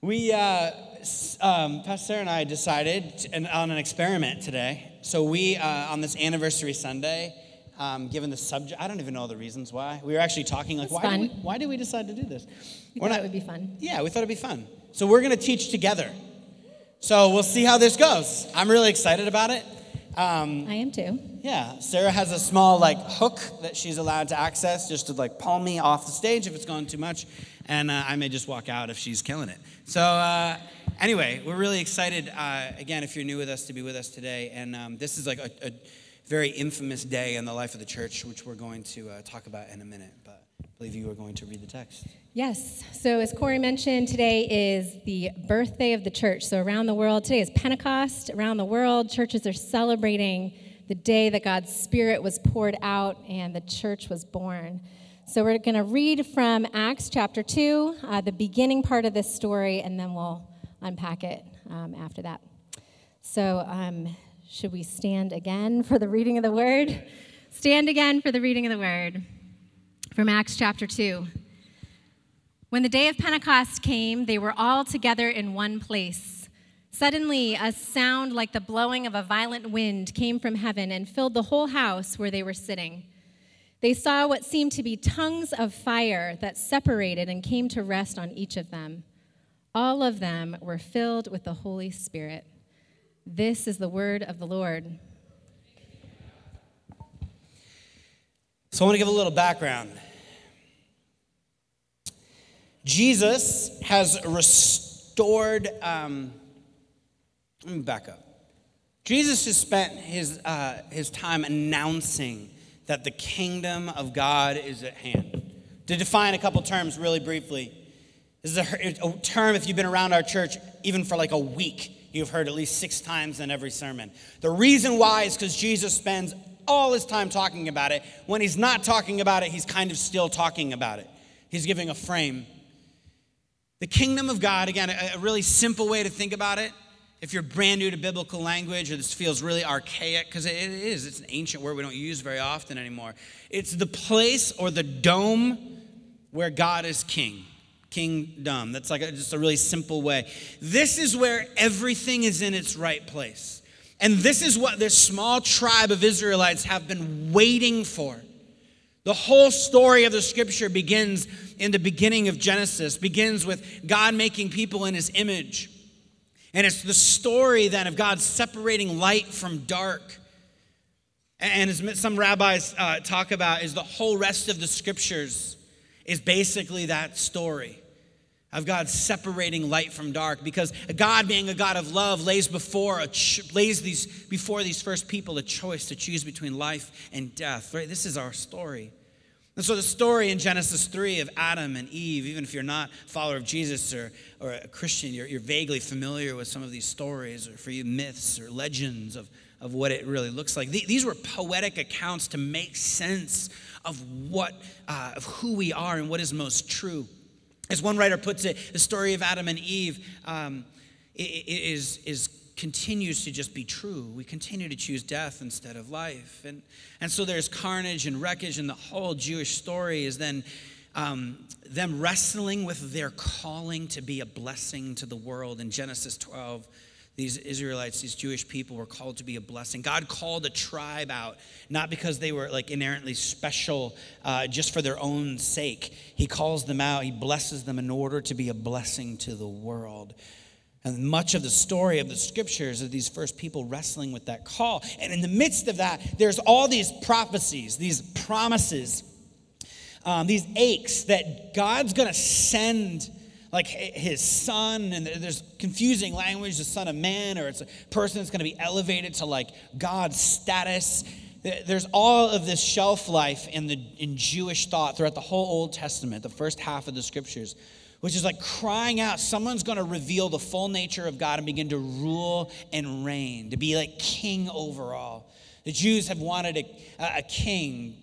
We, uh, um, Pastor Sarah and I decided to, on an experiment today. So we, uh, on this anniversary Sunday, um, given the subject, I don't even know the reasons why. We were actually talking like, That's why did, we, why did we decide to do this? We We're thought not- it would be fun. Yeah, we thought it'd be fun. So we're going to teach together. So we'll see how this goes. I'm really excited about it. Um, I am too. yeah, Sarah has a small like hook that she's allowed to access just to like palm me off the stage if it's gone too much, and uh, I may just walk out if she's killing it. So uh, anyway, we're really excited uh, again if you're new with us to be with us today, and um, this is like a, a very infamous day in the life of the church, which we're going to uh, talk about in a minute. But I believe you are going to read the text. Yes. So, as Corey mentioned, today is the birthday of the church. So, around the world, today is Pentecost. Around the world, churches are celebrating the day that God's Spirit was poured out and the church was born. So, we're going to read from Acts chapter 2, uh, the beginning part of this story, and then we'll unpack it um, after that. So, um, should we stand again for the reading of the word? Stand again for the reading of the word from Acts chapter 2. When the day of Pentecost came, they were all together in one place. Suddenly, a sound like the blowing of a violent wind came from heaven and filled the whole house where they were sitting. They saw what seemed to be tongues of fire that separated and came to rest on each of them. All of them were filled with the Holy Spirit. This is the word of the Lord. So I want to give a little background. Jesus has restored. Um, let me back up. Jesus has spent his, uh, his time announcing that the kingdom of God is at hand. To define a couple terms really briefly, this is a, a term, if you've been around our church even for like a week, you've heard at least six times in every sermon. The reason why is because Jesus spends all his time talking about it. When he's not talking about it, he's kind of still talking about it. He's giving a frame. The kingdom of God, again, a, a really simple way to think about it. If you're brand new to biblical language or this feels really archaic, because it is, it's an ancient word we don't use very often anymore. It's the place or the dome where God is king. Kingdom. That's like a, just a really simple way. This is where everything is in its right place. And this is what this small tribe of Israelites have been waiting for. The whole story of the scripture begins in the beginning of Genesis, begins with God making people in his image. And it's the story then of God separating light from dark. And as some rabbis uh, talk about, is the whole rest of the scriptures is basically that story of God separating light from dark. Because God being a God of love lays before ch- lays these before these first people a choice to choose between life and death right? This is our story and so the story in Genesis 3 of Adam and Eve even if you're not a follower of Jesus or, or a Christian you're, you're vaguely familiar with some of these stories or for you myths or legends of, of what it really looks like. Th- these were poetic accounts to make sense of what uh, of who we are and what is most true. As one writer puts it, the story of Adam and Eve um, is, is continues to just be true. We continue to choose death instead of life. And, and so there's carnage and wreckage, and the whole Jewish story is then um, them wrestling with their calling to be a blessing to the world. In Genesis 12, these Israelites, these Jewish people were called to be a blessing. God called a tribe out, not because they were like inherently special uh, just for their own sake. He calls them out, He blesses them in order to be a blessing to the world. And much of the story of the scriptures of these first people wrestling with that call. And in the midst of that, there's all these prophecies, these promises, um, these aches that God's gonna send like his son, and there's confusing language, the son of man, or it's a person that's going to be elevated to like God's status. There's all of this shelf life in the in Jewish thought throughout the whole Old Testament, the first half of the scriptures, which is like crying out, someone's going to reveal the full nature of God and begin to rule and reign, to be like king over all. The Jews have wanted a, a king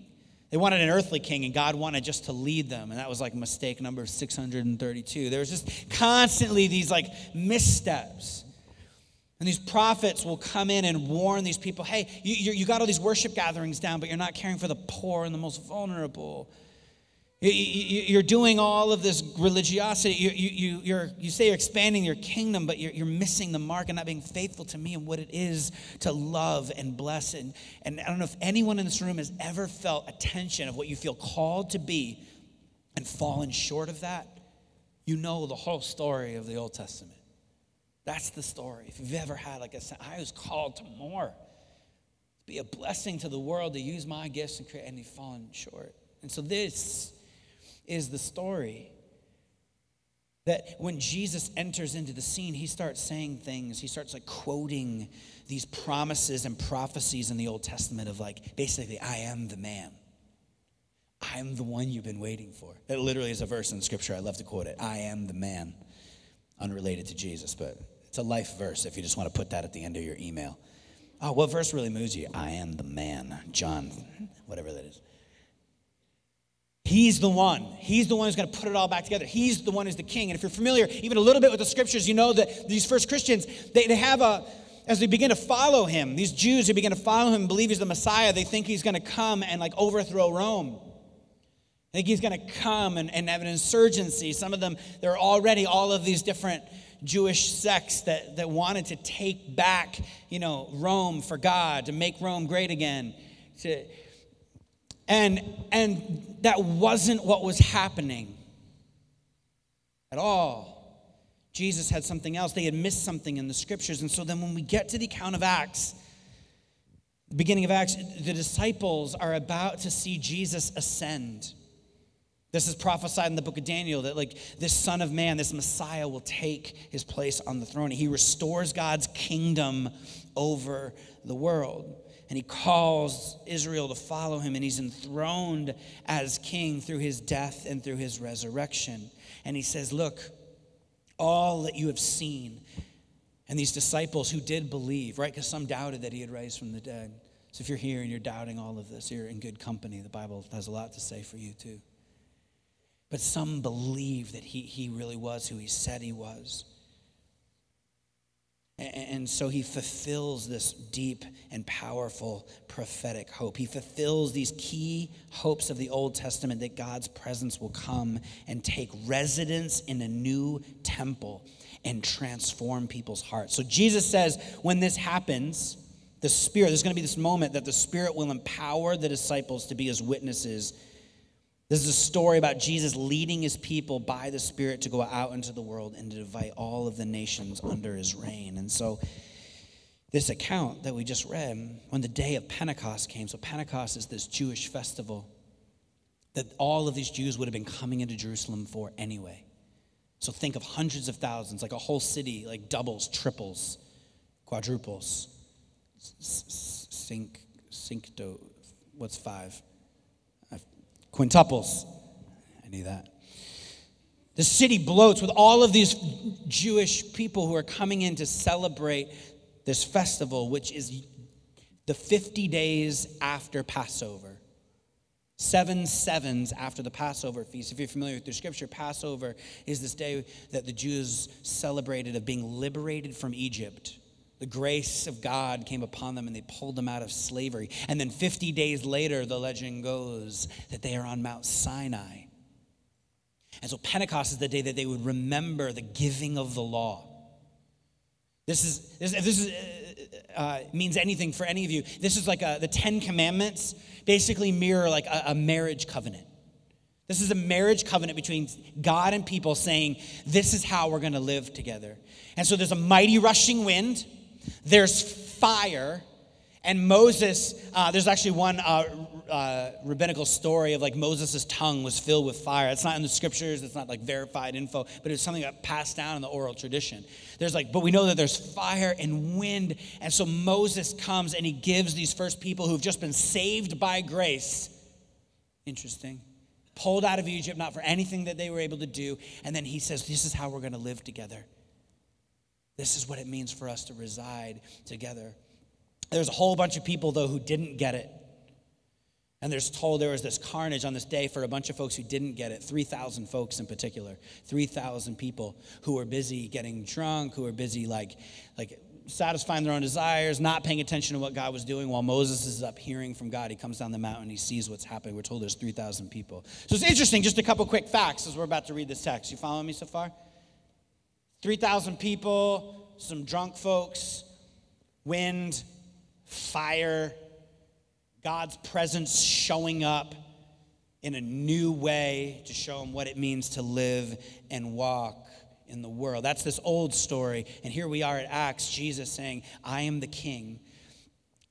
they wanted an earthly king, and God wanted just to lead them. And that was like mistake number 632. There was just constantly these like missteps. And these prophets will come in and warn these people hey, you, you got all these worship gatherings down, but you're not caring for the poor and the most vulnerable. You're doing all of this religiosity. You, you, you, you say you're expanding your kingdom, but you're, you're missing the mark and not being faithful to me and what it is to love and bless. And, and I don't know if anyone in this room has ever felt a tension of what you feel called to be and fallen short of that. You know the whole story of the Old Testament. That's the story. If you've ever had, like I said, I was called to more, be a blessing to the world, to use my gifts and create, and you've fallen short. And so this is the story. That when Jesus enters into the scene, he starts saying things. He starts like quoting these promises and prophecies in the Old Testament of like, basically, I am the man. I am the one you've been waiting for. It literally is a verse in scripture. I love to quote it. I am the man. Unrelated to Jesus, but it's a life verse if you just want to put that at the end of your email. Oh, what verse really moves you? I am the man. John, whatever that is. He's the one. He's the one who's going to put it all back together. He's the one who's the king. And if you're familiar even a little bit with the scriptures, you know that these first Christians, they, they have a, as they begin to follow him, these Jews who begin to follow him believe he's the Messiah, they think he's going to come and like overthrow Rome. I think he's going to come and, and have an insurgency. Some of them, there are already all of these different Jewish sects that, that wanted to take back, you know, Rome for God, to make Rome great again. To, and, and that wasn't what was happening at all. Jesus had something else. They had missed something in the scriptures. And so then when we get to the account of Acts, beginning of Acts, the disciples are about to see Jesus ascend. This is prophesied in the book of Daniel that, like, this Son of Man, this Messiah, will take his place on the throne. He restores God's kingdom over the world and he calls Israel to follow him, and he's enthroned as king through his death and through his resurrection. And he says, Look, all that you have seen, and these disciples who did believe, right? Because some doubted that he had raised from the dead. So if you're here and you're doubting all of this, you're in good company. The Bible has a lot to say for you, too. But some believe that he, he really was who he said he was. And so he fulfills this deep and powerful prophetic hope. He fulfills these key hopes of the Old Testament that God's presence will come and take residence in a new temple and transform people's hearts. So Jesus says, when this happens, the Spirit, there's going to be this moment that the Spirit will empower the disciples to be his witnesses this is a story about Jesus leading his people by the Spirit to go out into the world and to invite all of the nations under his reign. And so, this account that we just read, when the day of Pentecost came, so Pentecost is this Jewish festival that all of these Jews would have been coming into Jerusalem for anyway. So, think of hundreds of thousands, like a whole city, like doubles, triples, quadruples, sync, syncto, what's five? Quintuples. I knew that. The city bloats with all of these Jewish people who are coming in to celebrate this festival, which is the 50 days after Passover. Seven sevens after the Passover feast. If you're familiar with the scripture, Passover is this day that the Jews celebrated of being liberated from Egypt. The grace of God came upon them and they pulled them out of slavery. And then 50 days later, the legend goes that they are on Mount Sinai. And so Pentecost is the day that they would remember the giving of the law. This is, this, if this is, uh, uh, means anything for any of you, this is like a, the Ten Commandments basically mirror like a, a marriage covenant. This is a marriage covenant between God and people saying, this is how we're going to live together. And so there's a mighty rushing wind there's fire. And Moses, uh, there's actually one uh, uh, rabbinical story of like Moses' tongue was filled with fire. It's not in the scriptures, it's not like verified info, but it's something that passed down in the oral tradition. There's like, but we know that there's fire and wind. And so Moses comes and he gives these first people who've just been saved by grace. Interesting. Pulled out of Egypt, not for anything that they were able to do. And then he says, This is how we're going to live together. This is what it means for us to reside together. There's a whole bunch of people, though, who didn't get it. And there's told there was this carnage on this day for a bunch of folks who didn't get it 3,000 folks in particular. 3,000 people who were busy getting drunk, who were busy like, like satisfying their own desires, not paying attention to what God was doing while Moses is up hearing from God. He comes down the mountain, he sees what's happening. We're told there's 3,000 people. So it's interesting, just a couple quick facts as we're about to read this text. You following me so far? 3,000 people, some drunk folks, wind, fire, God's presence showing up in a new way to show them what it means to live and walk in the world. That's this old story. And here we are at Acts, Jesus saying, I am the king.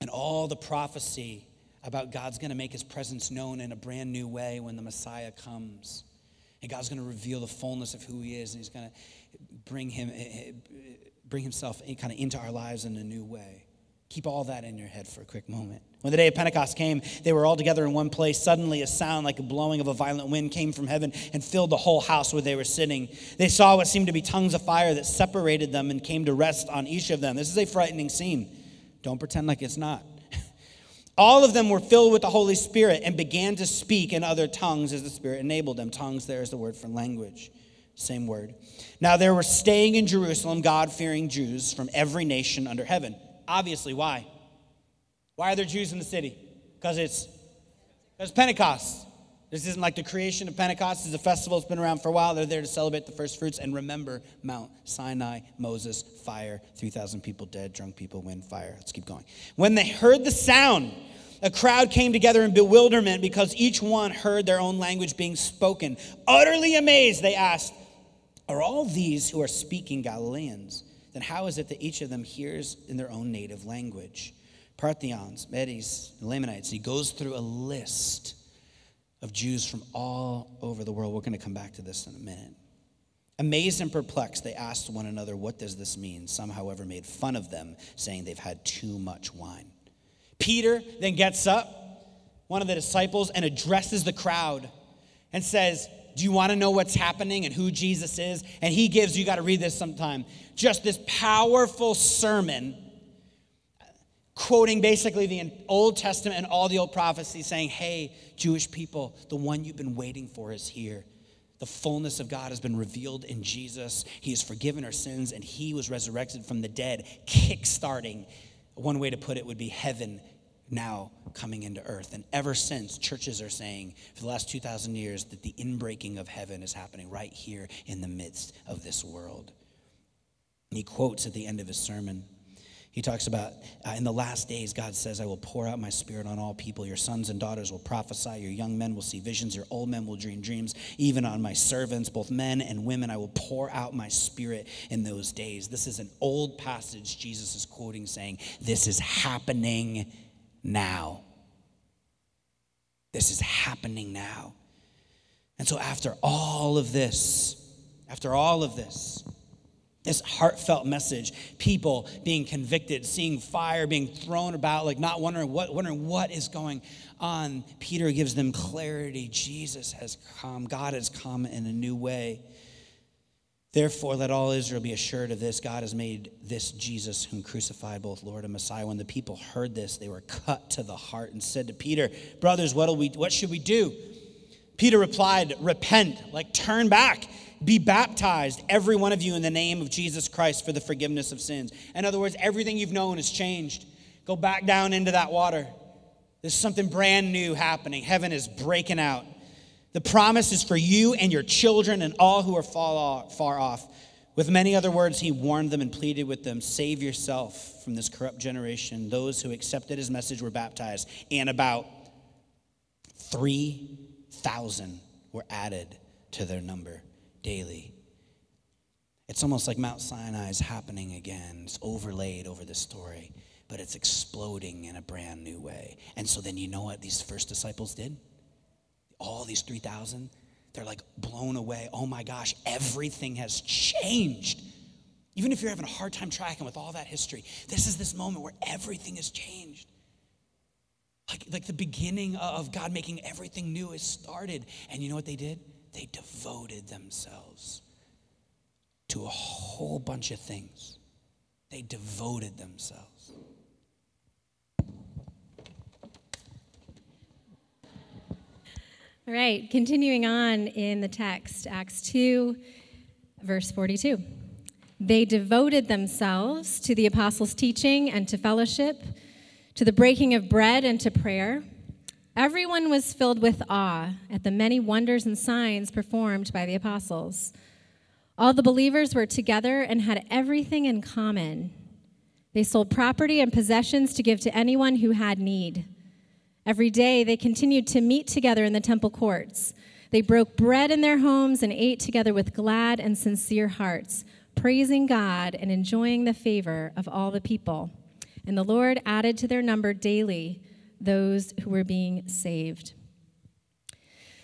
And all the prophecy about God's going to make his presence known in a brand new way when the Messiah comes. And God's going to reveal the fullness of who he is, and he's going to bring him eh, eh, bring himself kind of into our lives in a new way. Keep all that in your head for a quick moment. When the day of Pentecost came, they were all together in one place. Suddenly, a sound like a blowing of a violent wind came from heaven and filled the whole house where they were sitting. They saw what seemed to be tongues of fire that separated them and came to rest on each of them. This is a frightening scene. Don't pretend like it's not. All of them were filled with the Holy Spirit and began to speak in other tongues as the Spirit enabled them. Tongues, there is the word for language. Same word. Now, there were staying in Jerusalem God fearing Jews from every nation under heaven. Obviously, why? Why are there Jews in the city? Because it's because Pentecost. This isn't like the creation of Pentecost. Is a festival that's been around for a while. They're there to celebrate the first fruits and remember Mount Sinai, Moses, fire, 3,000 people dead, drunk people, wind, fire. Let's keep going. When they heard the sound, a crowd came together in bewilderment because each one heard their own language being spoken. Utterly amazed, they asked, Are all these who are speaking Galileans? Then how is it that each of them hears in their own native language? Parthians, Medes, Elamites. He goes through a list of Jews from all over the world. We're going to come back to this in a minute. Amazed and perplexed, they asked one another, What does this mean? Some, however, made fun of them, saying they've had too much wine. Peter then gets up, one of the disciples, and addresses the crowd and says, Do you want to know what's happening and who Jesus is? And he gives, you got to read this sometime, just this powerful sermon quoting basically the Old Testament and all the old prophecies, saying, Hey, Jewish people, the one you've been waiting for is here. The fullness of God has been revealed in Jesus. He has forgiven our sins and he was resurrected from the dead, kickstarting. One way to put it would be heaven now coming into earth. And ever since, churches are saying for the last 2,000 years that the inbreaking of heaven is happening right here in the midst of this world. He quotes at the end of his sermon he talks about uh, in the last days, God says, I will pour out my spirit on all people. Your sons and daughters will prophesy. Your young men will see visions. Your old men will dream dreams. Even on my servants, both men and women, I will pour out my spirit in those days. This is an old passage Jesus is quoting, saying, This is happening now. This is happening now. And so, after all of this, after all of this, this heartfelt message people being convicted seeing fire being thrown about like not wondering what wondering what is going on peter gives them clarity jesus has come god has come in a new way therefore let all israel be assured of this god has made this jesus whom crucified both lord and messiah when the people heard this they were cut to the heart and said to peter brothers what, we, what should we do peter replied repent like turn back be baptized, every one of you, in the name of Jesus Christ for the forgiveness of sins. In other words, everything you've known has changed. Go back down into that water. There's something brand new happening. Heaven is breaking out. The promise is for you and your children and all who are far off. With many other words, he warned them and pleaded with them save yourself from this corrupt generation. Those who accepted his message were baptized, and about 3,000 were added to their number daily. It's almost like Mount Sinai is happening again. It's overlaid over the story, but it's exploding in a brand new way. And so then you know what these first disciples did? All these 3,000, they're like blown away. Oh my gosh, everything has changed. Even if you're having a hard time tracking with all that history, this is this moment where everything has changed. Like, like the beginning of God making everything new has started. And you know what they did? they devoted themselves to a whole bunch of things. They devoted themselves. All right, continuing on in the text, Acts 2, verse 42. They devoted themselves to the apostles' teaching and to fellowship, to the breaking of bread and to prayer. Everyone was filled with awe at the many wonders and signs performed by the apostles. All the believers were together and had everything in common. They sold property and possessions to give to anyone who had need. Every day they continued to meet together in the temple courts. They broke bread in their homes and ate together with glad and sincere hearts praising God and enjoying the favor of all the people. And the Lord added to their number daily those who were being saved.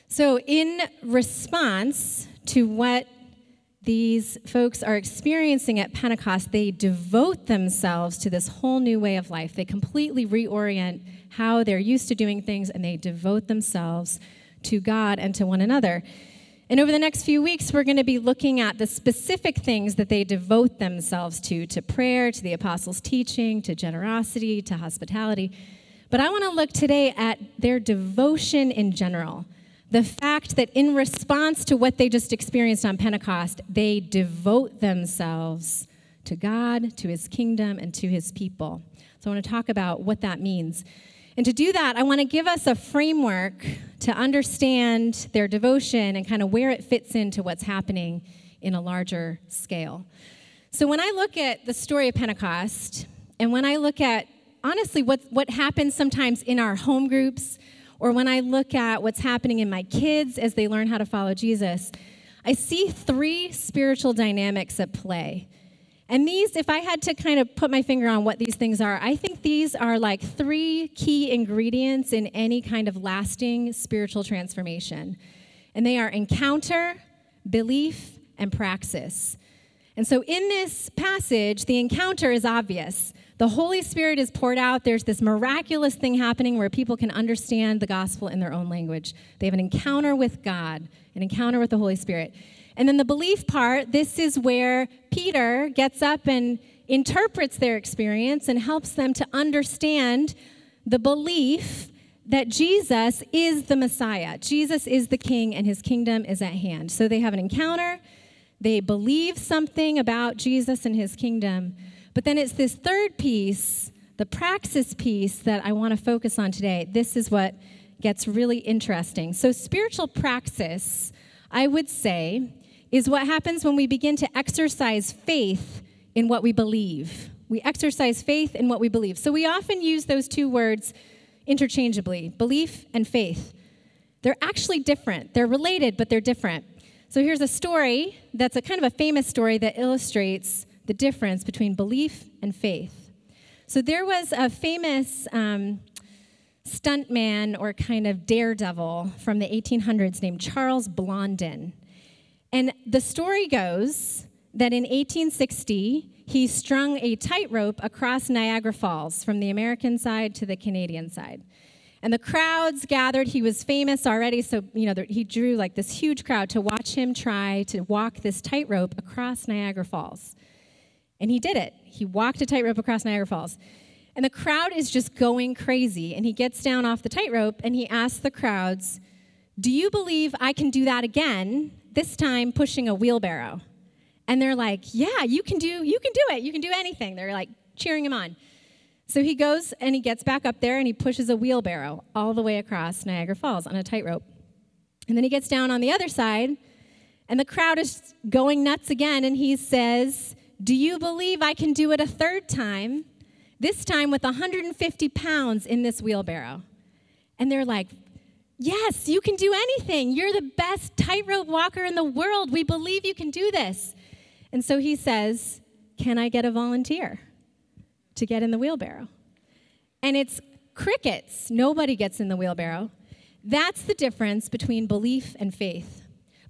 So, in response to what these folks are experiencing at Pentecost, they devote themselves to this whole new way of life. They completely reorient how they're used to doing things and they devote themselves to God and to one another. And over the next few weeks, we're going to be looking at the specific things that they devote themselves to to prayer, to the apostles' teaching, to generosity, to hospitality. But I want to look today at their devotion in general. The fact that in response to what they just experienced on Pentecost, they devote themselves to God, to his kingdom, and to his people. So I want to talk about what that means. And to do that, I want to give us a framework to understand their devotion and kind of where it fits into what's happening in a larger scale. So when I look at the story of Pentecost, and when I look at honestly what, what happens sometimes in our home groups, or when I look at what's happening in my kids as they learn how to follow Jesus, I see three spiritual dynamics at play and these, if I had to kind of put my finger on what these things are, I think these are like three key ingredients in any kind of lasting spiritual transformation. And they are encounter, belief, and praxis. And so in this passage, the encounter is obvious. The Holy Spirit is poured out. There's this miraculous thing happening where people can understand the gospel in their own language. They have an encounter with God, an encounter with the Holy Spirit. And then the belief part, this is where Peter gets up and interprets their experience and helps them to understand the belief that Jesus is the Messiah. Jesus is the king and his kingdom is at hand. So they have an encounter, they believe something about Jesus and his kingdom. But then it's this third piece, the praxis piece, that I want to focus on today. This is what gets really interesting. So, spiritual praxis, I would say, is what happens when we begin to exercise faith in what we believe. We exercise faith in what we believe. So we often use those two words interchangeably belief and faith. They're actually different. They're related, but they're different. So here's a story that's a kind of a famous story that illustrates the difference between belief and faith. So there was a famous um, stuntman or kind of daredevil from the 1800s named Charles Blondin. And the story goes that in 1860, he strung a tightrope across Niagara Falls from the American side to the Canadian side. And the crowds gathered. He was famous already, so you know he drew like this huge crowd to watch him try to walk this tightrope across Niagara Falls. And he did it. He walked a tightrope across Niagara Falls. And the crowd is just going crazy. And he gets down off the tightrope and he asks the crowds, Do you believe I can do that again this time pushing a wheelbarrow. And they're like, "Yeah, you can do you can do it. You can do anything." They're like cheering him on. So he goes and he gets back up there and he pushes a wheelbarrow all the way across Niagara Falls on a tightrope. And then he gets down on the other side and the crowd is going nuts again and he says, "Do you believe I can do it a third time? This time with 150 pounds in this wheelbarrow." And they're like, Yes, you can do anything. You're the best tightrope walker in the world. We believe you can do this. And so he says, Can I get a volunteer to get in the wheelbarrow? And it's crickets. Nobody gets in the wheelbarrow. That's the difference between belief and faith.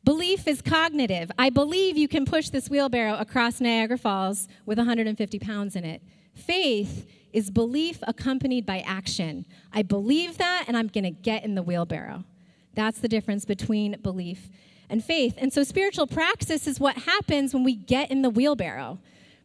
Belief is cognitive. I believe you can push this wheelbarrow across Niagara Falls with 150 pounds in it. Faith is belief accompanied by action. I believe that, and I'm going to get in the wheelbarrow. That's the difference between belief and faith. And so, spiritual praxis is what happens when we get in the wheelbarrow,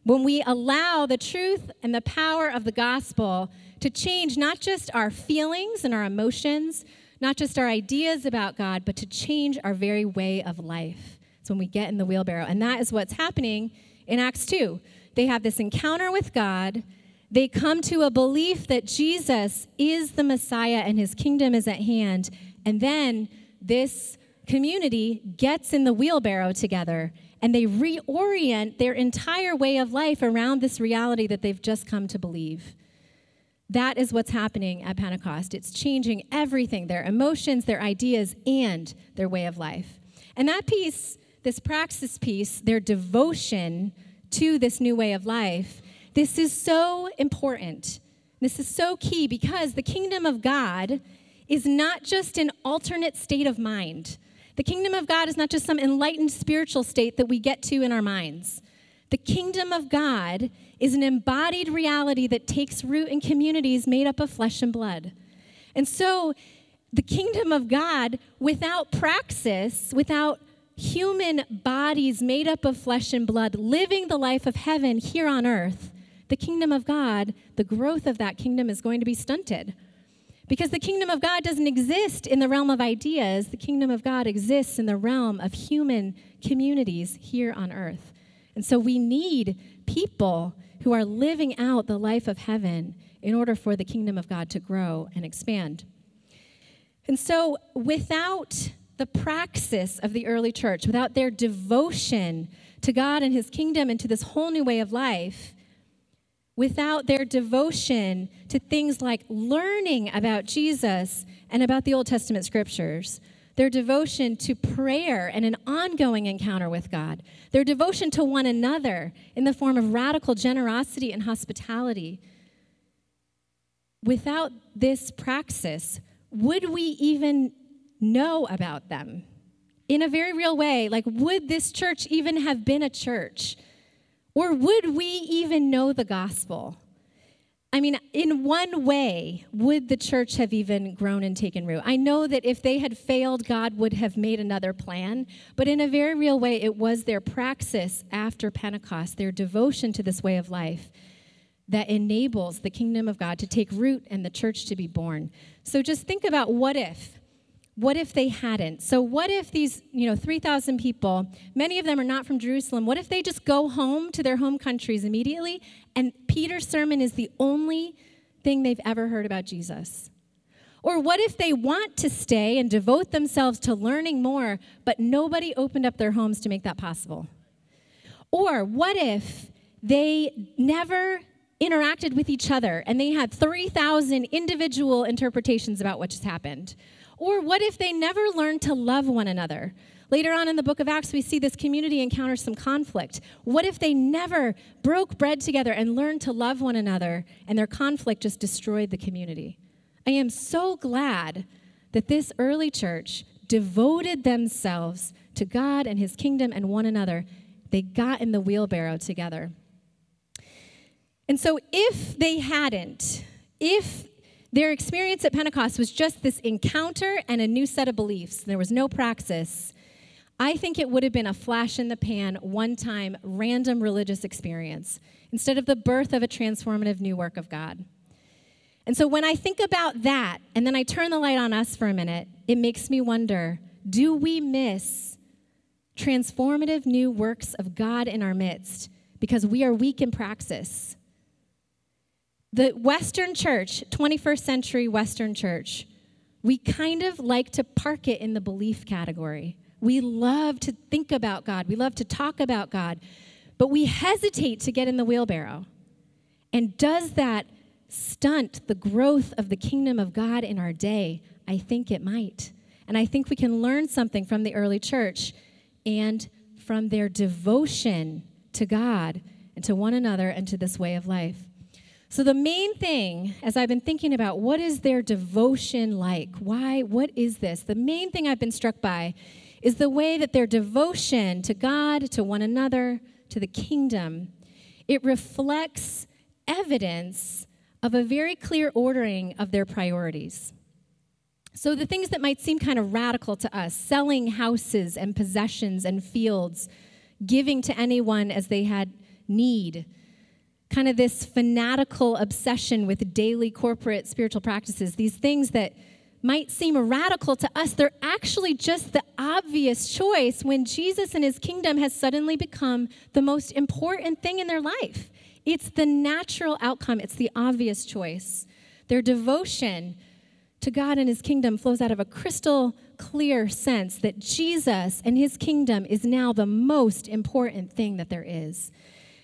when we allow the truth and the power of the gospel to change not just our feelings and our emotions, not just our ideas about God, but to change our very way of life. It's when we get in the wheelbarrow. And that is what's happening in Acts 2. They have this encounter with God. They come to a belief that Jesus is the Messiah and his kingdom is at hand. And then this community gets in the wheelbarrow together and they reorient their entire way of life around this reality that they've just come to believe. That is what's happening at Pentecost. It's changing everything their emotions, their ideas, and their way of life. And that piece, this praxis piece, their devotion to this new way of life, this is so important. This is so key because the kingdom of God is not just an alternate state of mind. The kingdom of God is not just some enlightened spiritual state that we get to in our minds. The kingdom of God is an embodied reality that takes root in communities made up of flesh and blood. And so, the kingdom of God, without praxis, without human bodies made up of flesh and blood, living the life of heaven here on earth, the kingdom of God, the growth of that kingdom is going to be stunted. Because the kingdom of God doesn't exist in the realm of ideas, the kingdom of God exists in the realm of human communities here on earth. And so we need people who are living out the life of heaven in order for the kingdom of God to grow and expand. And so without the praxis of the early church, without their devotion to God and his kingdom and to this whole new way of life, without their devotion to things like learning about Jesus and about the Old Testament scriptures, their devotion to prayer and an ongoing encounter with God, their devotion to one another in the form of radical generosity and hospitality. Without this praxis, would we even know about them? In a very real way, like, would this church even have been a church? Or would we even know the gospel? I mean, in one way, would the church have even grown and taken root? I know that if they had failed, God would have made another plan, but in a very real way, it was their praxis after Pentecost, their devotion to this way of life, that enables the kingdom of God to take root and the church to be born. So just think about what if what if they hadn't? So what if these, you know, 3,000 people, many of them are not from Jerusalem, what if they just go home to their home countries immediately and Peter's sermon is the only thing they've ever heard about Jesus? Or what if they want to stay and devote themselves to learning more, but nobody opened up their homes to make that possible? Or what if they never interacted with each other and they had 3,000 individual interpretations about what just happened? Or what if they never learned to love one another? Later on in the book of Acts, we see this community encounter some conflict. What if they never broke bread together and learned to love one another and their conflict just destroyed the community? I am so glad that this early church devoted themselves to God and his kingdom and one another. They got in the wheelbarrow together. And so, if they hadn't, if their experience at Pentecost was just this encounter and a new set of beliefs. There was no praxis. I think it would have been a flash in the pan, one time, random religious experience instead of the birth of a transformative new work of God. And so when I think about that, and then I turn the light on us for a minute, it makes me wonder do we miss transformative new works of God in our midst because we are weak in praxis? The Western church, 21st century Western church, we kind of like to park it in the belief category. We love to think about God, we love to talk about God, but we hesitate to get in the wheelbarrow. And does that stunt the growth of the kingdom of God in our day? I think it might. And I think we can learn something from the early church and from their devotion to God and to one another and to this way of life. So, the main thing, as I've been thinking about what is their devotion like? Why? What is this? The main thing I've been struck by is the way that their devotion to God, to one another, to the kingdom, it reflects evidence of a very clear ordering of their priorities. So, the things that might seem kind of radical to us, selling houses and possessions and fields, giving to anyone as they had need, kind of this fanatical obsession with daily corporate spiritual practices, these things that might seem radical to us, they're actually just the obvious choice when Jesus and his kingdom has suddenly become the most important thing in their life. It's the natural outcome, it's the obvious choice. Their devotion to God and his kingdom flows out of a crystal clear sense that Jesus and his kingdom is now the most important thing that there is.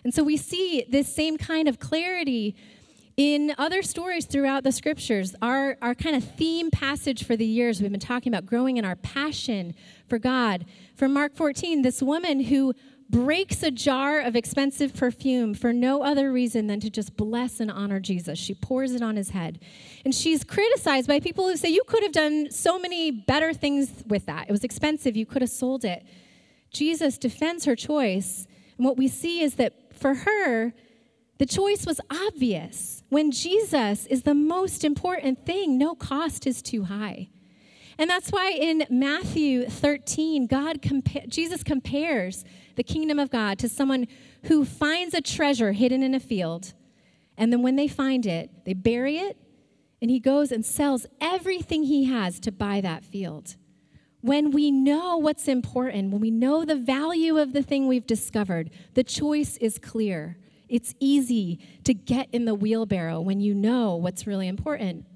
And so we see this same kind of clarity in other stories throughout the scriptures. Our, our kind of theme passage for the years, we've been talking about growing in our passion for God. From Mark 14, this woman who breaks a jar of expensive perfume for no other reason than to just bless and honor Jesus. She pours it on his head. And she's criticized by people who say, You could have done so many better things with that. It was expensive, you could have sold it. Jesus defends her choice. And what we see is that for her, the choice was obvious. When Jesus is the most important thing, no cost is too high. And that's why in Matthew 13, God compa- Jesus compares the kingdom of God to someone who finds a treasure hidden in a field. And then when they find it, they bury it, and he goes and sells everything he has to buy that field. When we know what's important, when we know the value of the thing we've discovered, the choice is clear. It's easy to get in the wheelbarrow when you know what's really important.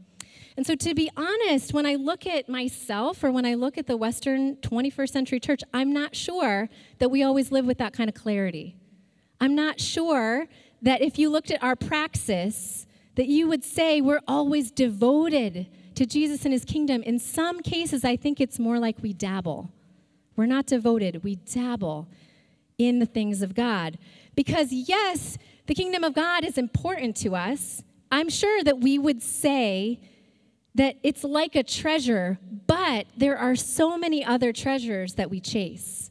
And so, to be honest, when I look at myself or when I look at the Western 21st century church, I'm not sure that we always live with that kind of clarity. I'm not sure that if you looked at our praxis, that you would say we're always devoted to Jesus and his kingdom. In some cases, I think it's more like we dabble. We're not devoted, we dabble in the things of God. Because, yes, the kingdom of God is important to us. I'm sure that we would say, that it's like a treasure, but there are so many other treasures that we chase.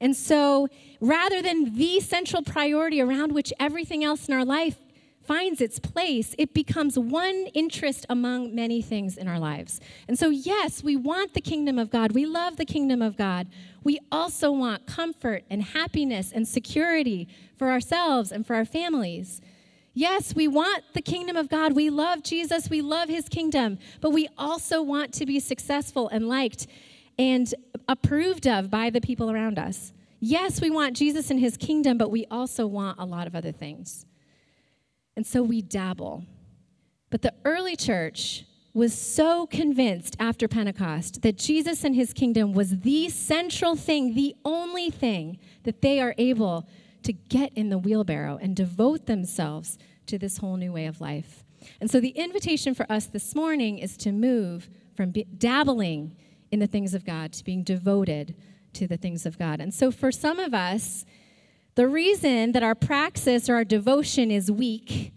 And so, rather than the central priority around which everything else in our life finds its place, it becomes one interest among many things in our lives. And so, yes, we want the kingdom of God. We love the kingdom of God. We also want comfort and happiness and security for ourselves and for our families. Yes, we want the kingdom of God. We love Jesus. We love his kingdom. But we also want to be successful and liked and approved of by the people around us. Yes, we want Jesus and his kingdom, but we also want a lot of other things. And so we dabble. But the early church was so convinced after Pentecost that Jesus and his kingdom was the central thing, the only thing that they are able to get in the wheelbarrow and devote themselves to this whole new way of life. And so the invitation for us this morning is to move from dabbling in the things of God to being devoted to the things of God. And so for some of us, the reason that our praxis or our devotion is weak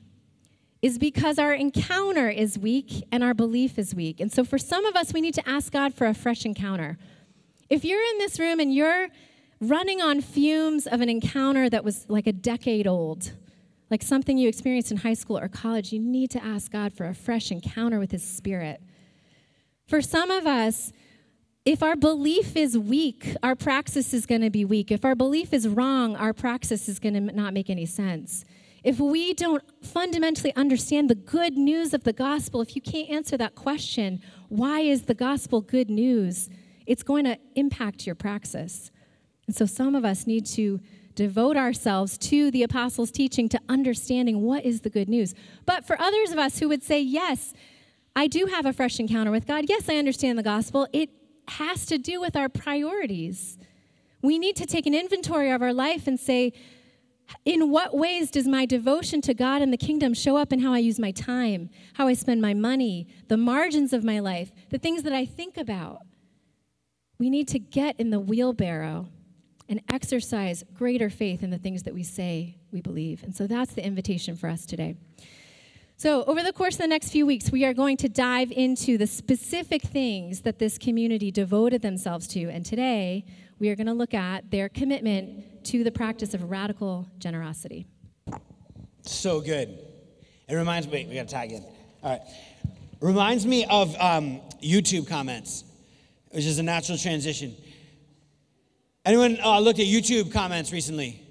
is because our encounter is weak and our belief is weak. And so for some of us, we need to ask God for a fresh encounter. If you're in this room and you're running on fumes of an encounter that was like a decade old, like something you experienced in high school or college, you need to ask God for a fresh encounter with His Spirit. For some of us, if our belief is weak, our praxis is going to be weak. If our belief is wrong, our praxis is going to not make any sense. If we don't fundamentally understand the good news of the gospel, if you can't answer that question, why is the gospel good news? It's going to impact your praxis. And so some of us need to devote ourselves to the apostles' teaching, to understanding what is the good news. But for others of us who would say, Yes, I do have a fresh encounter with God. Yes, I understand the gospel. It has to do with our priorities. We need to take an inventory of our life and say, in what ways does my devotion to God and the kingdom show up in how I use my time, how I spend my money, the margins of my life, the things that I think about? We need to get in the wheelbarrow and exercise greater faith in the things that we say we believe. And so that's the invitation for us today. So, over the course of the next few weeks, we are going to dive into the specific things that this community devoted themselves to. And today, we are going to look at their commitment to the practice of radical generosity. So good. It reminds me, we got to tag in. All right. Reminds me of um, YouTube comments, which is a natural transition. Anyone uh, looked at YouTube comments recently?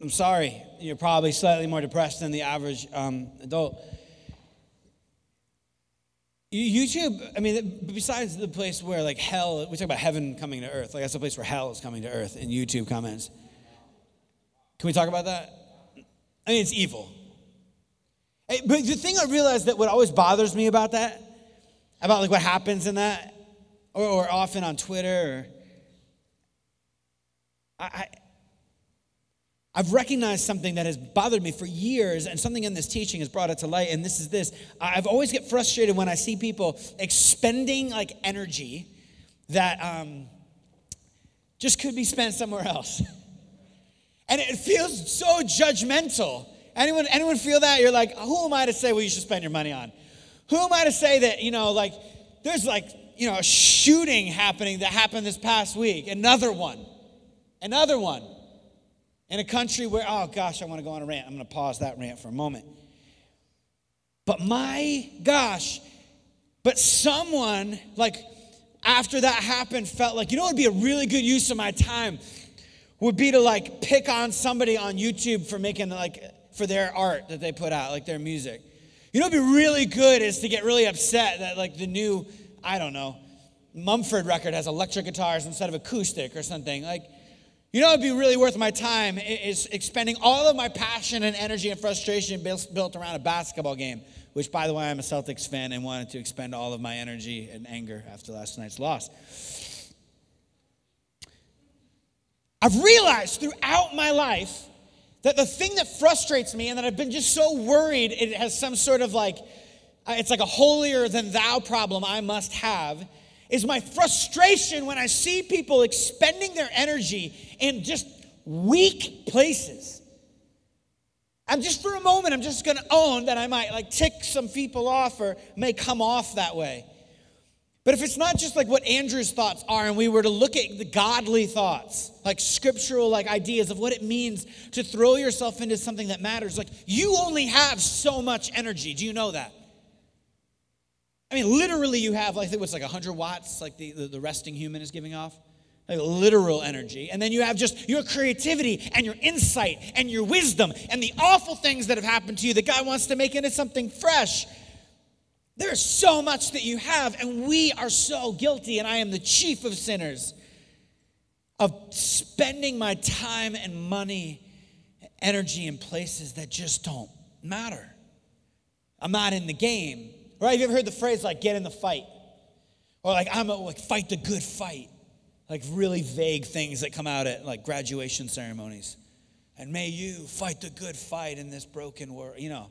I'm sorry, you're probably slightly more depressed than the average um, adult. YouTube, I mean, besides the place where like hell, we talk about heaven coming to earth, like that's the place where hell is coming to earth in YouTube comments. Can we talk about that? I mean, it's evil. But the thing I realized that what always bothers me about that, about like what happens in that, or, or often on Twitter, or, I, I I've recognized something that has bothered me for years, and something in this teaching has brought it to light. And this is this: I've always get frustrated when I see people expending like energy that um, just could be spent somewhere else, and it feels so judgmental. Anyone, anyone feel that? You're like, who am I to say what you should spend your money on? Who am I to say that you know, like, there's like you know a shooting happening that happened this past week, another one, another one in a country where, oh gosh, I want to go on a rant. I'm going to pause that rant for a moment. But my gosh, but someone, like, after that happened, felt like, you know what would be a really good use of my time? Would be to, like, pick on somebody on YouTube for making, like, for their art that they put out, like their music. You know would be really good is to get really upset that, like, the new, I don't know, Mumford record has electric guitars instead of acoustic or something. Like, you know, it'd be really worth my time is expending all of my passion and energy and frustration built around a basketball game, which, by the way, I'm a Celtics fan and wanted to expend all of my energy and anger after last night's loss. I've realized throughout my life that the thing that frustrates me and that I've been just so worried it has some sort of like, uh, it's like a holier than thou problem I must have is my frustration when I see people expending their energy in just weak places. I'm just for a moment, I'm just gonna own that I might like tick some people off or may come off that way. But if it's not just like what Andrew's thoughts are, and we were to look at the godly thoughts, like scriptural like ideas of what it means to throw yourself into something that matters, like you only have so much energy. Do you know that? I mean, literally, you have, like, what's like 100 watts, like the, the, the resting human is giving off? Like literal energy. And then you have just your creativity and your insight and your wisdom and the awful things that have happened to you that God wants to make into something fresh. There's so much that you have, and we are so guilty, and I am the chief of sinners of spending my time and money, energy in places that just don't matter. I'm not in the game. Right? Have you ever heard the phrase like get in the fight? Or like I'm a, like fight the good fight. Like really vague things that come out at like graduation ceremonies. And may you fight the good fight in this broken world. You know,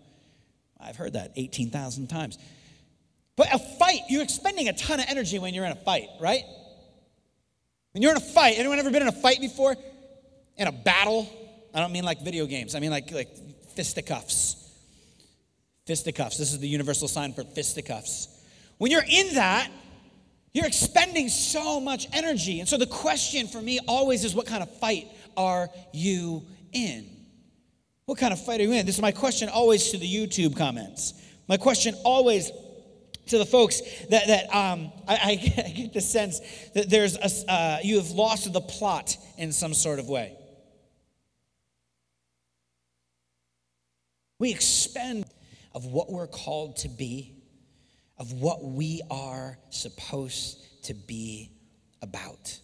I've heard that 18,000 times. But a fight, you're expending a ton of energy when you're in a fight, right? When you're in a fight, anyone ever been in a fight before? In a battle? I don't mean like video games. I mean like like fisticuffs fisticuffs. This is the universal sign for fisticuffs. When you're in that, you're expending so much energy. And so the question for me always is what kind of fight are you in? What kind of fight are you in? This is my question always to the YouTube comments. My question always to the folks that, that um, I, I, get the sense that there's a, uh, you have lost the plot in some sort of way. We expend of what we're called to be, of what we are supposed to be about.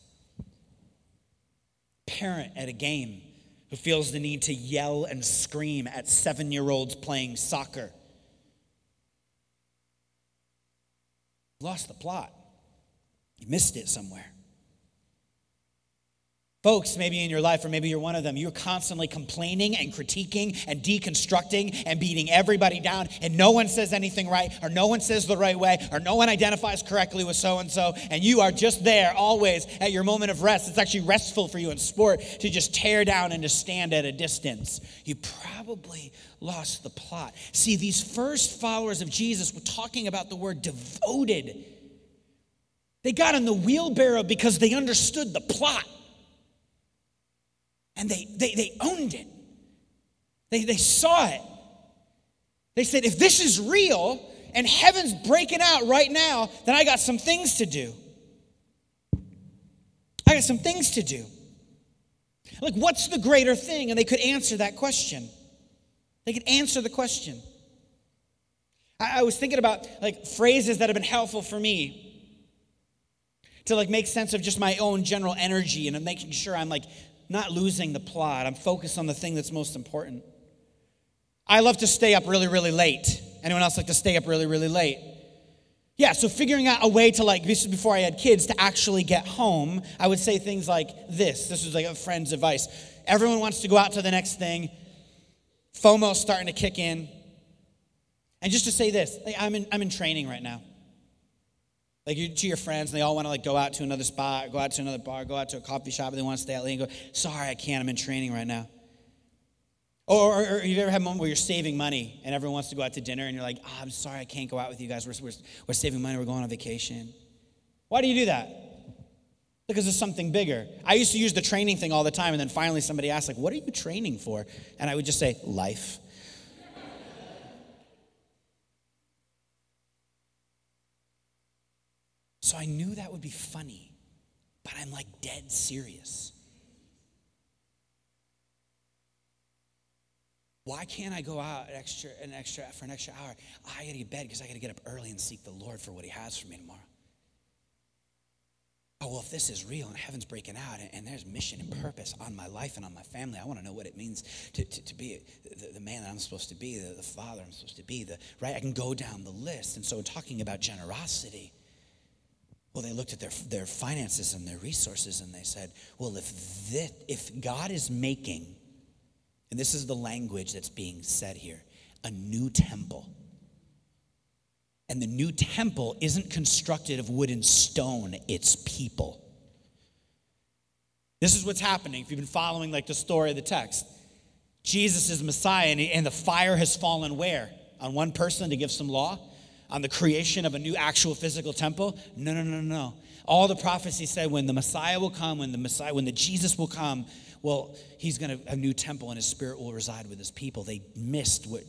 Parent at a game who feels the need to yell and scream at seven year olds playing soccer. Lost the plot. You missed it somewhere. Folks, maybe in your life, or maybe you're one of them, you're constantly complaining and critiquing and deconstructing and beating everybody down, and no one says anything right, or no one says the right way, or no one identifies correctly with so and so, and you are just there always at your moment of rest. It's actually restful for you in sport to just tear down and to stand at a distance. You probably lost the plot. See, these first followers of Jesus were talking about the word devoted. They got in the wheelbarrow because they understood the plot. And they, they, they owned it. They, they saw it. They said, if this is real and heaven's breaking out right now, then I got some things to do. I got some things to do. Like, what's the greater thing? And they could answer that question. They could answer the question. I, I was thinking about like phrases that have been helpful for me to like make sense of just my own general energy and making sure I'm like not losing the plot. I'm focused on the thing that's most important. I love to stay up really, really late. Anyone else like to stay up really, really late? Yeah, so figuring out a way to like, this is before I had kids, to actually get home, I would say things like this. This was like a friend's advice. Everyone wants to go out to the next thing. FOMO's starting to kick in. And just to say this, like, I'm, in, I'm in training right now. Like you to your friends, and they all want to like go out to another spot, go out to another bar, go out to a coffee shop, and they want to stay out late and go, sorry, I can't, I'm in training right now. Or, or, or you've ever had a moment where you're saving money and everyone wants to go out to dinner and you're like, oh, I'm sorry, I can't go out with you guys. We're, we're, we're saving money, we're going on vacation. Why do you do that? Because it's something bigger. I used to use the training thing all the time, and then finally somebody asked, like, what are you training for? And I would just say, life. So I knew that would be funny, but I'm like dead serious. Why can't I go out an extra, an extra for an extra hour? I gotta get bed because I gotta get up early and seek the Lord for what He has for me tomorrow. Oh, well, if this is real and heaven's breaking out and, and there's mission and purpose on my life and on my family, I want to know what it means to, to, to be the, the, man that I'm supposed to be, the, the father I'm supposed to be, the right? I can go down the list. And so, talking about generosity, well, they looked at their, their finances and their resources and they said, well, if, this, if God is making and this is the language that's being said here a new temple. And the new temple isn't constructed of wood and stone, it's people. This is what's happening if you've been following like the story of the text. Jesus is Messiah, and, he, and the fire has fallen where? On one person to give some law? On the creation of a new actual physical temple? No, no, no, no. All the prophecy said when the Messiah will come, when the Messiah, when the Jesus will come, well, he's going to have a new temple and his spirit will reside with his people. They missed what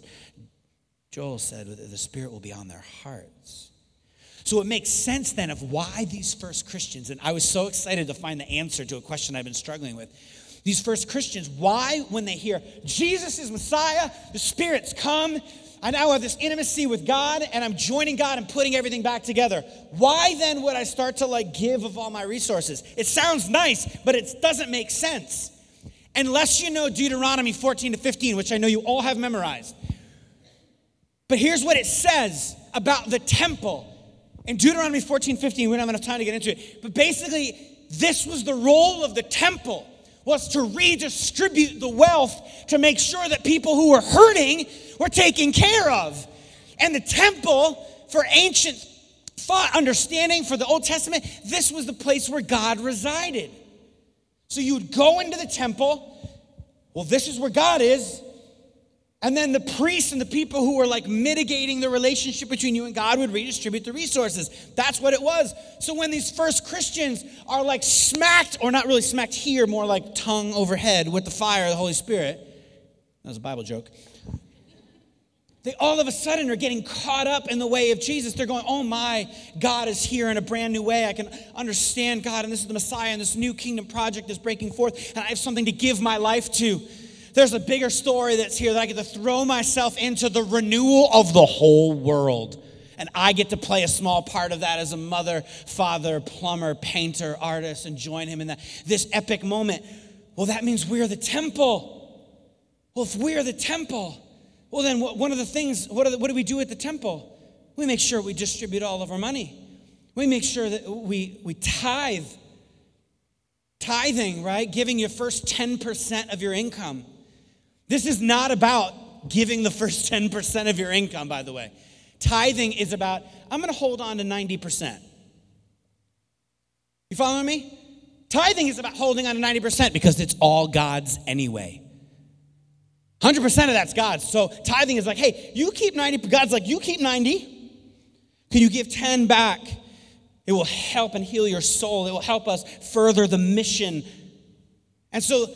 Joel said the spirit will be on their hearts. So it makes sense then of why these first Christians, and I was so excited to find the answer to a question I've been struggling with. These first Christians, why, when they hear Jesus is Messiah, the Spirit's come, I now have this intimacy with God and I'm joining God and putting everything back together. Why then would I start to like give of all my resources? It sounds nice, but it doesn't make sense unless you know Deuteronomy 14 to 15, which I know you all have memorized. But here's what it says about the temple. In Deuteronomy 14, 15, we don't have enough time to get into it. But basically, this was the role of the temple was to redistribute the wealth to make sure that people who were hurting were taken care of. And the temple, for ancient thought, understanding for the Old Testament, this was the place where God resided. So you would go into the temple. Well, this is where God is. And then the priests and the people who were like mitigating the relationship between you and God would redistribute the resources. That's what it was. So when these first Christians are like smacked, or not really smacked here, more like tongue overhead with the fire of the Holy Spirit, that was a Bible joke they all of a sudden are getting caught up in the way of Jesus. They're going, oh my, God is here in a brand new way. I can understand God, and this is the Messiah, and this new kingdom project is breaking forth, and I have something to give my life to. There's a bigger story that's here that I get to throw myself into the renewal of the whole world. And I get to play a small part of that as a mother, father, plumber, painter, artist, and join him in that. This epic moment. Well, that means we're the temple. Well, if we're the temple, well, then, one of the things, what, the, what do we do at the temple? We make sure we distribute all of our money. We make sure that we, we tithe. Tithing, right? Giving your first 10% of your income. This is not about giving the first 10% of your income, by the way. Tithing is about, I'm going to hold on to 90%. You following me? Tithing is about holding on to 90% because it's all God's anyway. 100% of that's God's. So tithing is like, hey, you keep 90. God's like, you keep 90. Can you give 10 back? It will help and heal your soul. It will help us further the mission. And so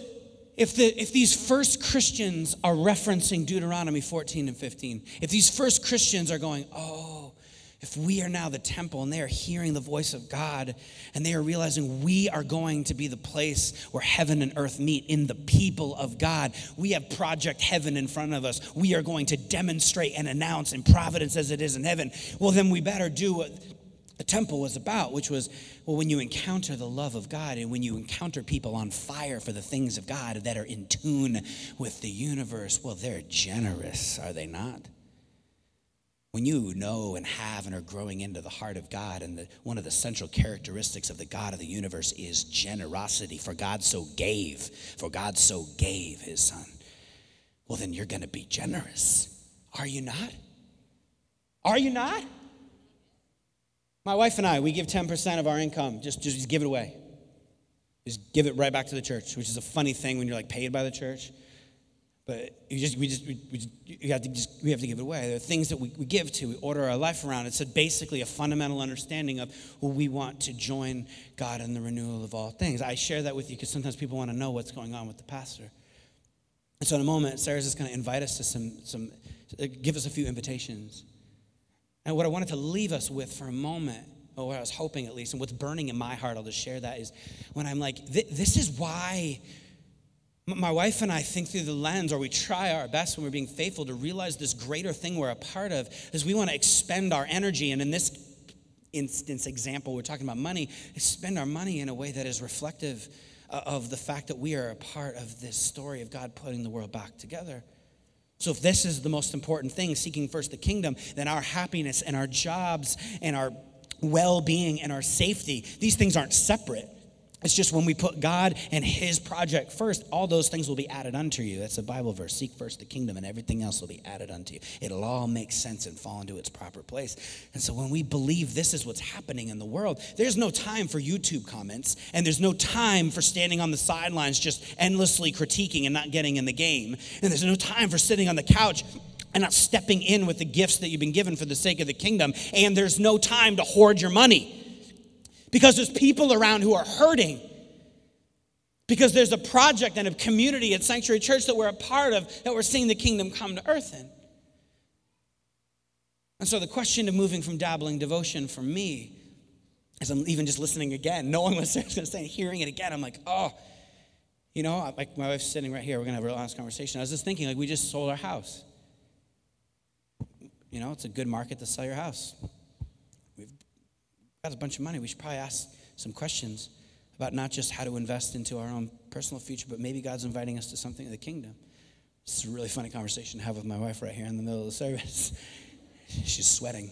if, the, if these first Christians are referencing Deuteronomy 14 and 15, if these first Christians are going, oh, if we are now the temple and they are hearing the voice of God and they are realizing we are going to be the place where heaven and earth meet in the people of God, we have Project Heaven in front of us. We are going to demonstrate and announce in providence as it is in heaven. Well, then we better do what the temple was about, which was, well, when you encounter the love of God and when you encounter people on fire for the things of God that are in tune with the universe, well, they're generous, are they not? When you know and have and are growing into the heart of God, and the, one of the central characteristics of the God of the universe is generosity, for God so gave, for God so gave his son, well, then you're going to be generous. Are you not? Are you not? My wife and I, we give 10% of our income, just, just just give it away. Just give it right back to the church, which is a funny thing when you're like paid by the church. But you just, we just, we, we just, you have to just, we have to give it away. There are things that we, we give to, we order our life around. It's a, basically a fundamental understanding of well, we want to join God in the renewal of all things. I share that with you because sometimes people want to know what's going on with the pastor. And so in a moment, Sarah's just going to invite us to some, some, uh, give us a few invitations. And what I wanted to leave us with for a moment, or what I was hoping at least, and what's burning in my heart, I'll just share that, is when I'm like, this is why my wife and I think through the lens, or we try our best when we're being faithful to realize this greater thing we're a part of, is we want to expend our energy. And in this instance, example, we're talking about money, spend our money in a way that is reflective uh, of the fact that we are a part of this story of God putting the world back together. So, if this is the most important thing, seeking first the kingdom, then our happiness and our jobs and our well being and our safety, these things aren't separate. It's just when we put God and His project first, all those things will be added unto you. That's a Bible verse. Seek first the kingdom, and everything else will be added unto you. It'll all make sense and fall into its proper place. And so when we believe this is what's happening in the world, there's no time for YouTube comments, and there's no time for standing on the sidelines just endlessly critiquing and not getting in the game. And there's no time for sitting on the couch and not stepping in with the gifts that you've been given for the sake of the kingdom. And there's no time to hoard your money because there's people around who are hurting. Because there's a project and a community at Sanctuary Church that we're a part of that we're seeing the kingdom come to earth in. And so the question of moving from dabbling devotion for me, as I'm even just listening again, knowing what Sarah's going to say, hearing it again, I'm like, oh, you know, like my wife's sitting right here. We're going to have a real honest conversation. I was just thinking, like, we just sold our house. You know, it's a good market to sell your house got a bunch of money. We should probably ask some questions about not just how to invest into our own personal future, but maybe God's inviting us to something in the kingdom. This is a really funny conversation to have with my wife right here in the middle of the service. She's sweating.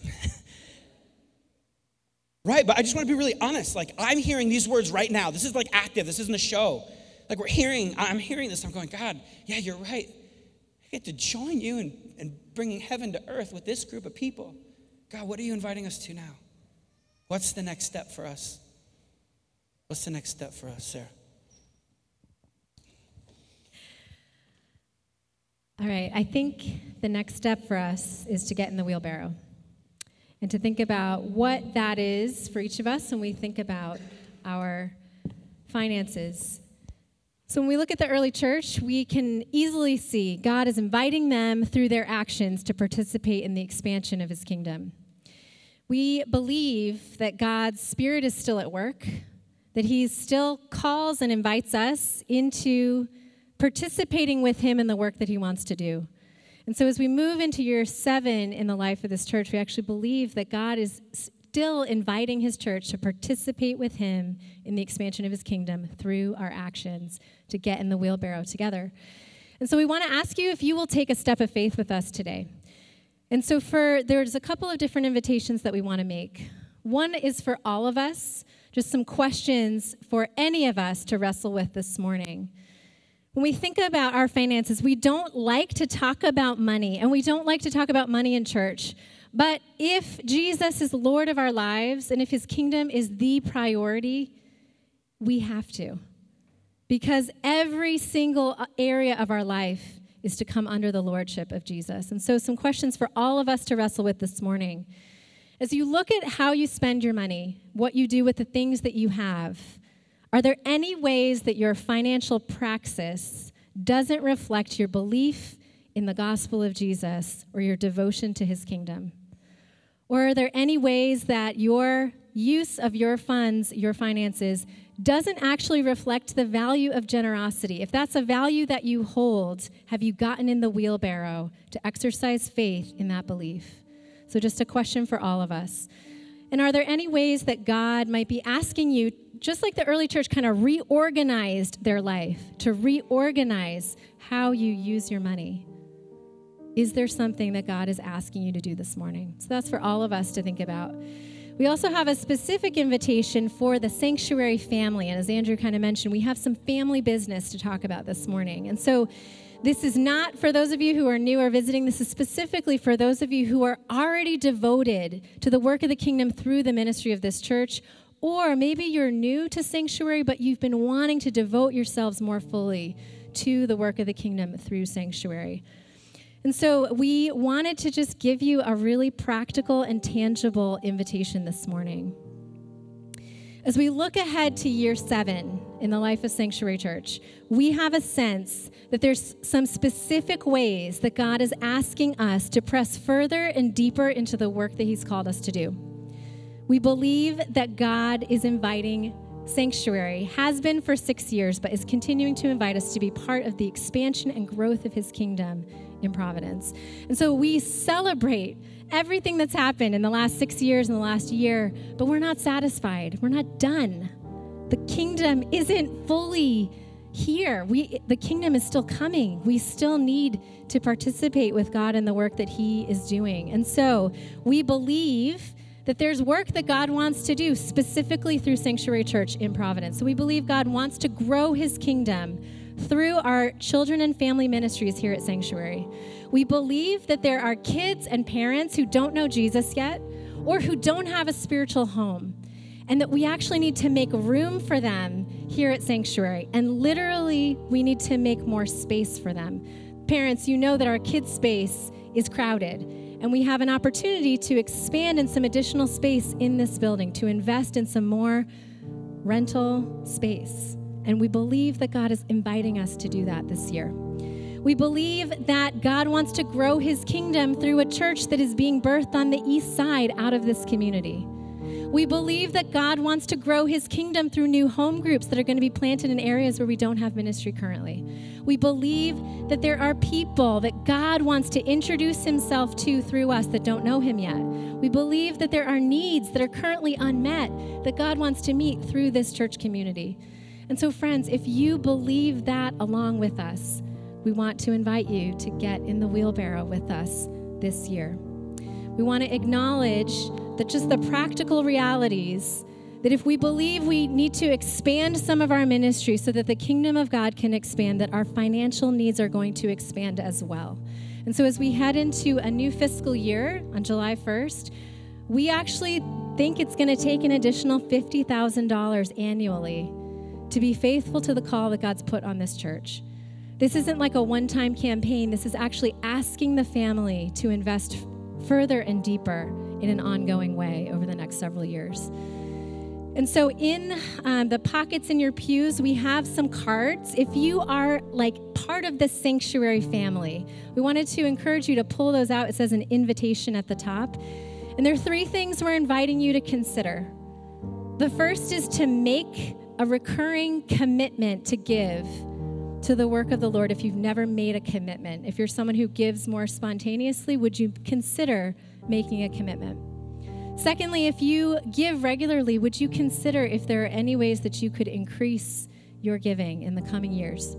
right, but I just want to be really honest. Like, I'm hearing these words right now. This is like active, this isn't a show. Like, we're hearing, I'm hearing this. I'm going, God, yeah, you're right. I get to join you in, in bringing heaven to earth with this group of people. God, what are you inviting us to now? What's the next step for us? What's the next step for us, Sarah? All right, I think the next step for us is to get in the wheelbarrow and to think about what that is for each of us when we think about our finances. So, when we look at the early church, we can easily see God is inviting them through their actions to participate in the expansion of his kingdom. We believe that God's Spirit is still at work, that He still calls and invites us into participating with Him in the work that He wants to do. And so, as we move into year seven in the life of this church, we actually believe that God is still inviting His church to participate with Him in the expansion of His kingdom through our actions to get in the wheelbarrow together. And so, we want to ask you if you will take a step of faith with us today. And so for there's a couple of different invitations that we want to make. One is for all of us, just some questions for any of us to wrestle with this morning. When we think about our finances, we don't like to talk about money, and we don't like to talk about money in church. But if Jesus is Lord of our lives and if his kingdom is the priority, we have to. Because every single uh, area of our life is to come under the lordship of Jesus. And so, some questions for all of us to wrestle with this morning. As you look at how you spend your money, what you do with the things that you have, are there any ways that your financial praxis doesn't reflect your belief in the gospel of Jesus or your devotion to his kingdom? Or are there any ways that your use of your funds, your finances, doesn't actually reflect the value of generosity? If that's a value that you hold, have you gotten in the wheelbarrow to exercise faith in that belief? So, just a question for all of us. And are there any ways that God might be asking you, just like the early church kind of reorganized their life, to reorganize how you use your money? Is there something that God is asking you to do this morning? So that's for all of us to think about. We also have a specific invitation for the sanctuary family. And as Andrew kind of mentioned, we have some family business to talk about this morning. And so this is not for those of you who are new or visiting. This is specifically for those of you who are already devoted to the work of the kingdom through the ministry of this church. Or maybe you're new to sanctuary, but you've been wanting to devote yourselves more fully to the work of the kingdom through sanctuary. And so we wanted to just give you a really practical and tangible invitation this morning. As we look ahead to year seven in the life of Sanctuary Church, we have a sense that there's some specific ways that God is asking us to press further and deeper into the work that He's called us to do. We believe that God is inviting Sanctuary, has been for six years, but is continuing to invite us to be part of the expansion and growth of His kingdom in Providence. And so we celebrate everything that's happened in the last six years and the last year, but we're not satisfied. We're not done. The kingdom isn't fully here. We, the kingdom is still coming. We still need to participate with God in the work that He is doing. And so we believe that there's work that God wants to do specifically through Sanctuary Church in Providence. So we believe God wants to grow His kingdom through our children and family ministries here at Sanctuary. We believe that there are kids and parents who don't know Jesus yet or who don't have a spiritual home, and that we actually need to make room for them here at Sanctuary. And literally, we need to make more space for them. Parents, you know that our kids' space is crowded, and we have an opportunity to expand in some additional space in this building, to invest in some more rental space. And we believe that God is inviting us to do that this year. We believe that God wants to grow his kingdom through a church that is being birthed on the east side out of this community. We believe that God wants to grow his kingdom through new home groups that are going to be planted in areas where we don't have ministry currently. We believe that there are people that God wants to introduce himself to through us that don't know him yet. We believe that there are needs that are currently unmet that God wants to meet through this church community. And so, friends, if you believe that along with us, we want to invite you to get in the wheelbarrow with us this year. We want to acknowledge that just the practical realities that if we believe we need to expand some of our ministry so that the kingdom of God can expand, that our financial needs are going to expand as well. And so, as we head into a new fiscal year on July 1st, we actually think it's going to take an additional $50,000 annually to be faithful to the call that God's put on this church. This isn't like a one time campaign. This is actually asking the family to invest further and deeper in an ongoing way over the next several years. And so, in um, the pockets in your pews, we have some cards. If you are like part of the sanctuary family, we wanted to encourage you to pull those out. It says an invitation at the top. And there are three things we're inviting you to consider. The first is to make a recurring commitment to give to the work of the Lord if you've never made a commitment. If you're someone who gives more spontaneously, would you consider making a commitment? Secondly, if you give regularly, would you consider if there are any ways that you could increase your giving in the coming years?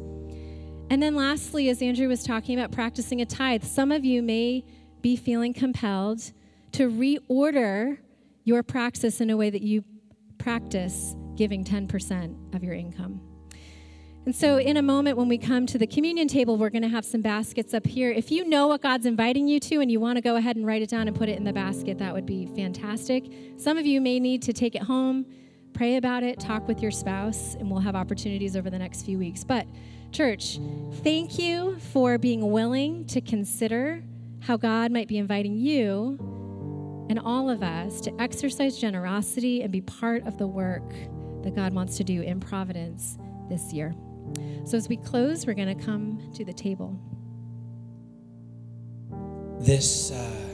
And then lastly, as Andrew was talking about practicing a tithe, some of you may be feeling compelled to reorder your praxis in a way that you practice giving 10% of your income. And so, in a moment, when we come to the communion table, we're going to have some baskets up here. If you know what God's inviting you to and you want to go ahead and write it down and put it in the basket, that would be fantastic. Some of you may need to take it home, pray about it, talk with your spouse, and we'll have opportunities over the next few weeks. But, church, thank you for being willing to consider how God might be inviting you and all of us to exercise generosity and be part of the work that God wants to do in Providence this year. So, as we close, we're going to come to the table. This, uh,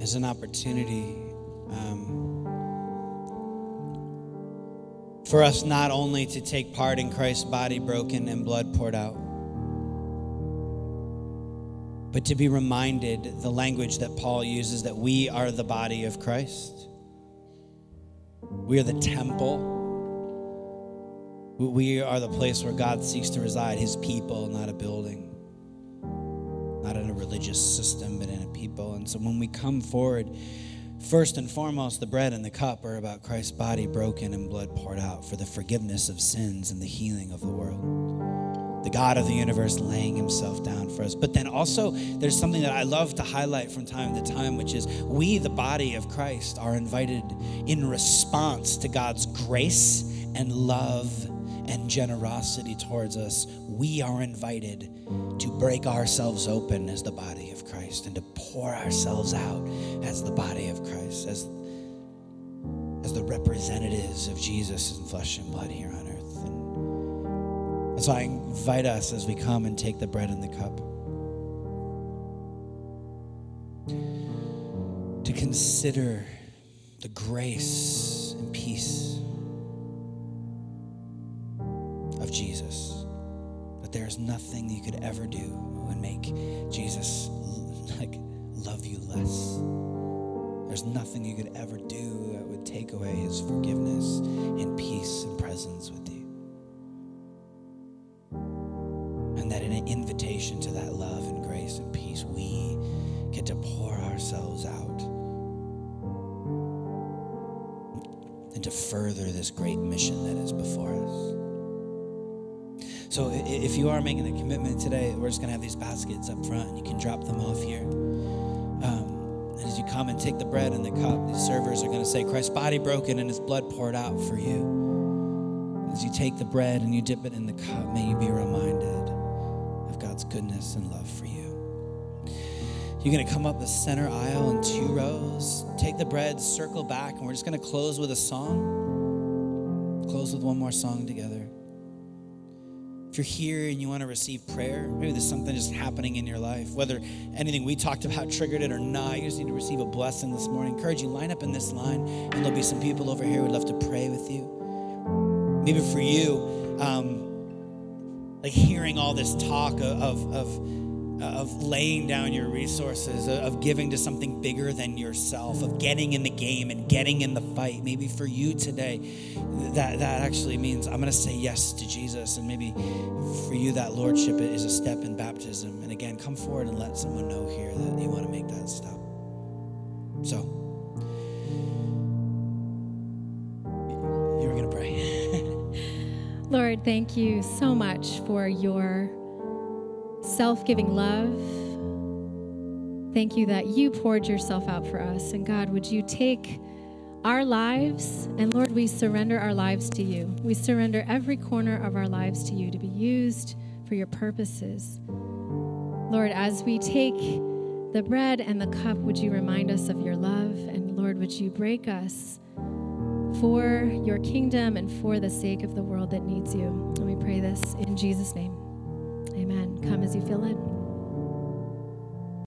is an opportunity um, for us not only to take part in Christ's body broken and blood poured out, but to be reminded the language that Paul uses that we are the body of Christ. We are the temple. We are the place where God seeks to reside, his people, not a building, not in a religious system, but in a people. And so when we come forward, first and foremost, the bread and the cup are about Christ's body broken and blood poured out for the forgiveness of sins and the healing of the world the God of the universe laying himself down for us. But then also, there's something that I love to highlight from time to time, which is we, the body of Christ, are invited in response to God's grace and love and generosity towards us. We are invited to break ourselves open as the body of Christ and to pour ourselves out as the body of Christ, as, as the representatives of Jesus in flesh and blood here. And so I invite us as we come and take the bread and the cup to consider the grace and peace of Jesus. That there's nothing you could ever do would make Jesus like love you less. There's nothing you could ever do that would take away his forgiveness and peace and presence with you. invitation to that love and grace and peace, we get to pour ourselves out and to further this great mission that is before us. So, if you are making a commitment today, we're just going to have these baskets up front, and you can drop them off here. Um, and as you come and take the bread and the cup, the servers are going to say, Christ's body broken and his blood poured out for you. As you take the bread and you dip it in the cup, may you be reminded God's goodness and love for you. You're going to come up the center aisle in two rows, take the bread, circle back, and we're just going to close with a song. Close with one more song together. If you're here and you want to receive prayer, maybe there's something just happening in your life, whether anything we talked about triggered it or not, you just need to receive a blessing this morning. I encourage you, line up in this line, and there'll be some people over here who'd love to pray with you. Maybe for you, um, like hearing all this talk of, of, of, of laying down your resources, of giving to something bigger than yourself, of getting in the game and getting in the fight. Maybe for you today, that, that actually means I'm going to say yes to Jesus. And maybe for you, that lordship is a step in baptism. And again, come forward and let someone know here that you want to make that step. So, Lord, thank you so much for your self giving love. Thank you that you poured yourself out for us. And God, would you take our lives, and Lord, we surrender our lives to you. We surrender every corner of our lives to you to be used for your purposes. Lord, as we take the bread and the cup, would you remind us of your love? And Lord, would you break us? For your kingdom and for the sake of the world that needs you. And we pray this in Jesus' name. Amen. Come as you feel led.